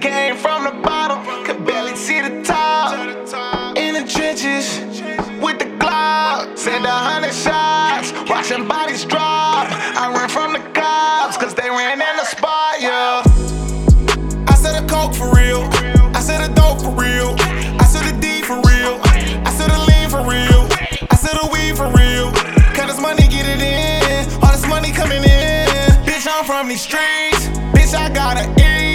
Came from the bottom, could barely see the top. In the trenches, with the Glock, said a hundred shots, watching bodies drop. I ran from the cops, cause they ran in the spot, yeah. I said a coke for real, I said a dope for real, I said a D for real, I said a lean for real, I said a weed for real. Cut this money, get it in, all this money coming in. Bitch, I'm from these streets, bitch, I gotta eat.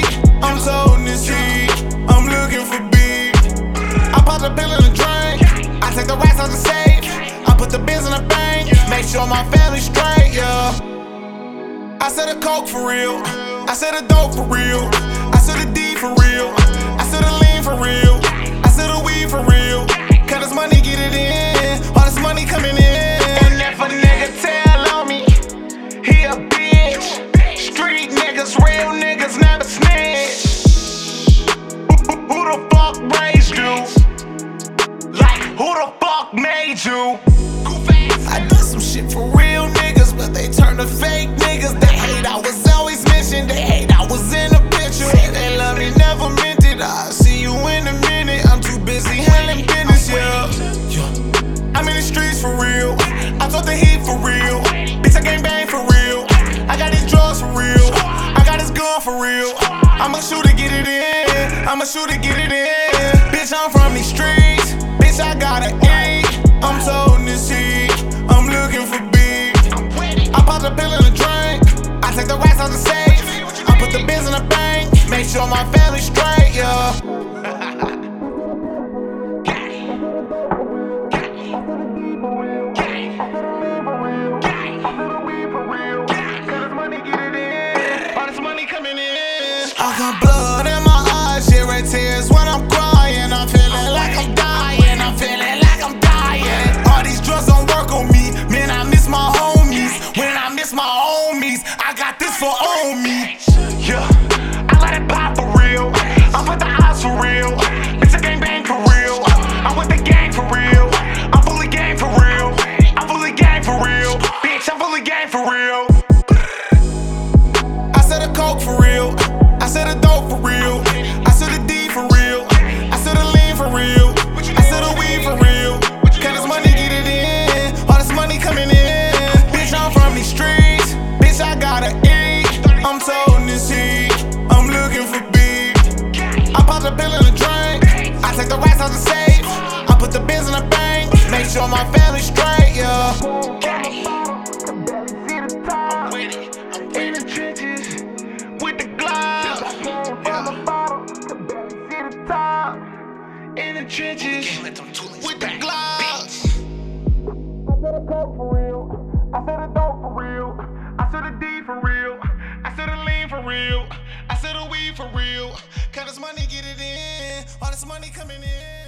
I'm so in the street, I'm looking for beat. I pop the pill in the drink. I take the racks out the safe. I put the bins in the bank. Make sure my family's straight, yeah. I said the coke for real. I said the dope for real. I said the D for real. I said the lean for real. Fuck raised you? Like, who the fuck made you? I done some shit for real niggas, but they turn to fake niggas. They hate I was always mentioned, they hate I was in the picture. They love me, never meant it. I'll see you in a minute. I'm too busy handling business, yeah. yeah. I'm in the streets for real. I took the heat for real. Bitch, I gang bang for real. I got these drugs for real. I got this gun for real. I'ma shoot to get it in. I'ma shoot to get it in. Bitch, I'm from these streets. Bitch, I gotta eat. I'm in this heat. I'm looking for beat. I pop the pill in the drink. I take the racks out the safe. I put the bins in the bank. Make sure my family's straight, yeah. I got blood Gang for real. I said a coke for real. I said a dope for real. I said a D for real. I said a lean for real. I said a weed for real. Cause this money get it in. All this money coming in. Bitch, I'm from these streets. Bitch, I gotta eat. I'm in this heat. I'm looking for beat. I pop the pill in the drink. I take the racks out the safe. I put the bins in the bank. Make sure my family's straight, In the trenches with the gloves. I said a coke for real. I said a dope for real. I said a D for real. I said a lean for real. I said a weed for real. Cause this money get it in. All this money coming in.